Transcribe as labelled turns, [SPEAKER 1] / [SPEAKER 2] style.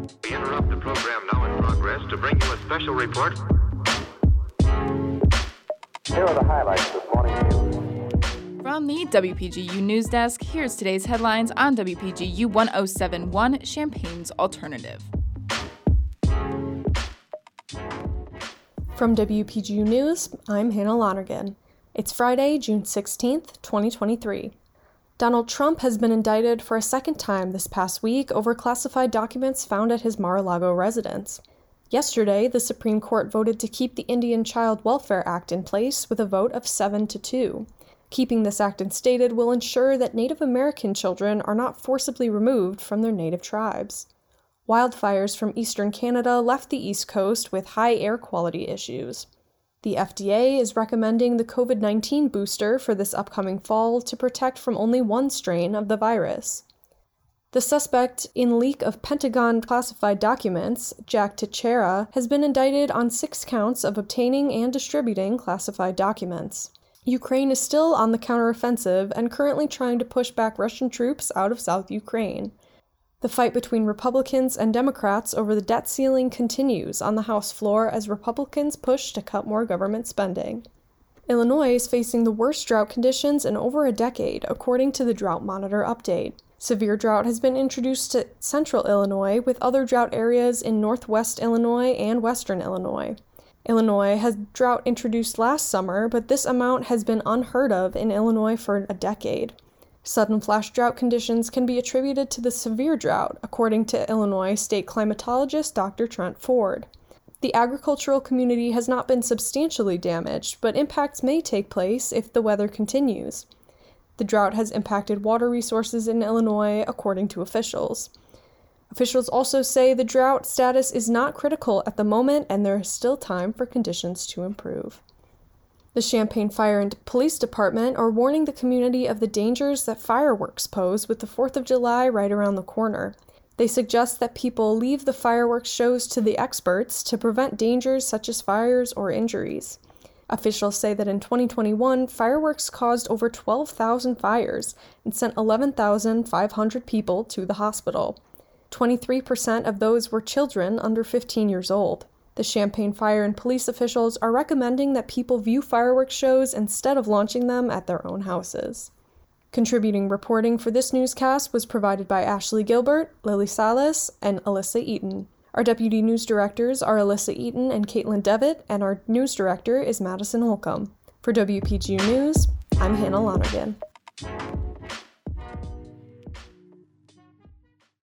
[SPEAKER 1] We interrupt the program now in progress to bring you a special report.
[SPEAKER 2] Here are the highlights this morning's news.
[SPEAKER 3] From the WPGU News Desk, here's today's headlines on WPGU 1071 Champaign's Alternative.
[SPEAKER 4] From WPGU News, I'm Hannah Lonergan. It's Friday, June 16th, 2023. Donald Trump has been indicted for a second time this past week over classified documents found at his Mar a Lago residence. Yesterday, the Supreme Court voted to keep the Indian Child Welfare Act in place with a vote of 7 to 2. Keeping this act instated will ensure that Native American children are not forcibly removed from their native tribes. Wildfires from eastern Canada left the East Coast with high air quality issues. The FDA is recommending the COVID 19 booster for this upcoming fall to protect from only one strain of the virus. The suspect in leak of Pentagon classified documents, Jack Teixeira, has been indicted on six counts of obtaining and distributing classified documents. Ukraine is still on the counteroffensive and currently trying to push back Russian troops out of South Ukraine. The fight between Republicans and Democrats over the debt ceiling continues on the House floor as Republicans push to cut more government spending. Illinois is facing the worst drought conditions in over a decade, according to the Drought Monitor update. Severe drought has been introduced to central Illinois, with other drought areas in northwest Illinois and western Illinois. Illinois had drought introduced last summer, but this amount has been unheard of in Illinois for a decade. Sudden flash drought conditions can be attributed to the severe drought, according to Illinois state climatologist Dr. Trent Ford. The agricultural community has not been substantially damaged, but impacts may take place if the weather continues. The drought has impacted water resources in Illinois, according to officials. Officials also say the drought status is not critical at the moment and there is still time for conditions to improve. The Champaign Fire and Police Department are warning the community of the dangers that fireworks pose with the 4th of July right around the corner. They suggest that people leave the fireworks shows to the experts to prevent dangers such as fires or injuries. Officials say that in 2021, fireworks caused over 12,000 fires and sent 11,500 people to the hospital. 23% of those were children under 15 years old. The Champaign Fire and police officials are recommending that people view fireworks shows instead of launching them at their own houses. Contributing reporting for this newscast was provided by Ashley Gilbert, Lillie Salas, and Elissa Eaton. Our deputy news directors are Elissa Eaton and Caitlin Devitt, and our news director is Madison Holcomb. For WPGU News, I'm Hannah Lonergan.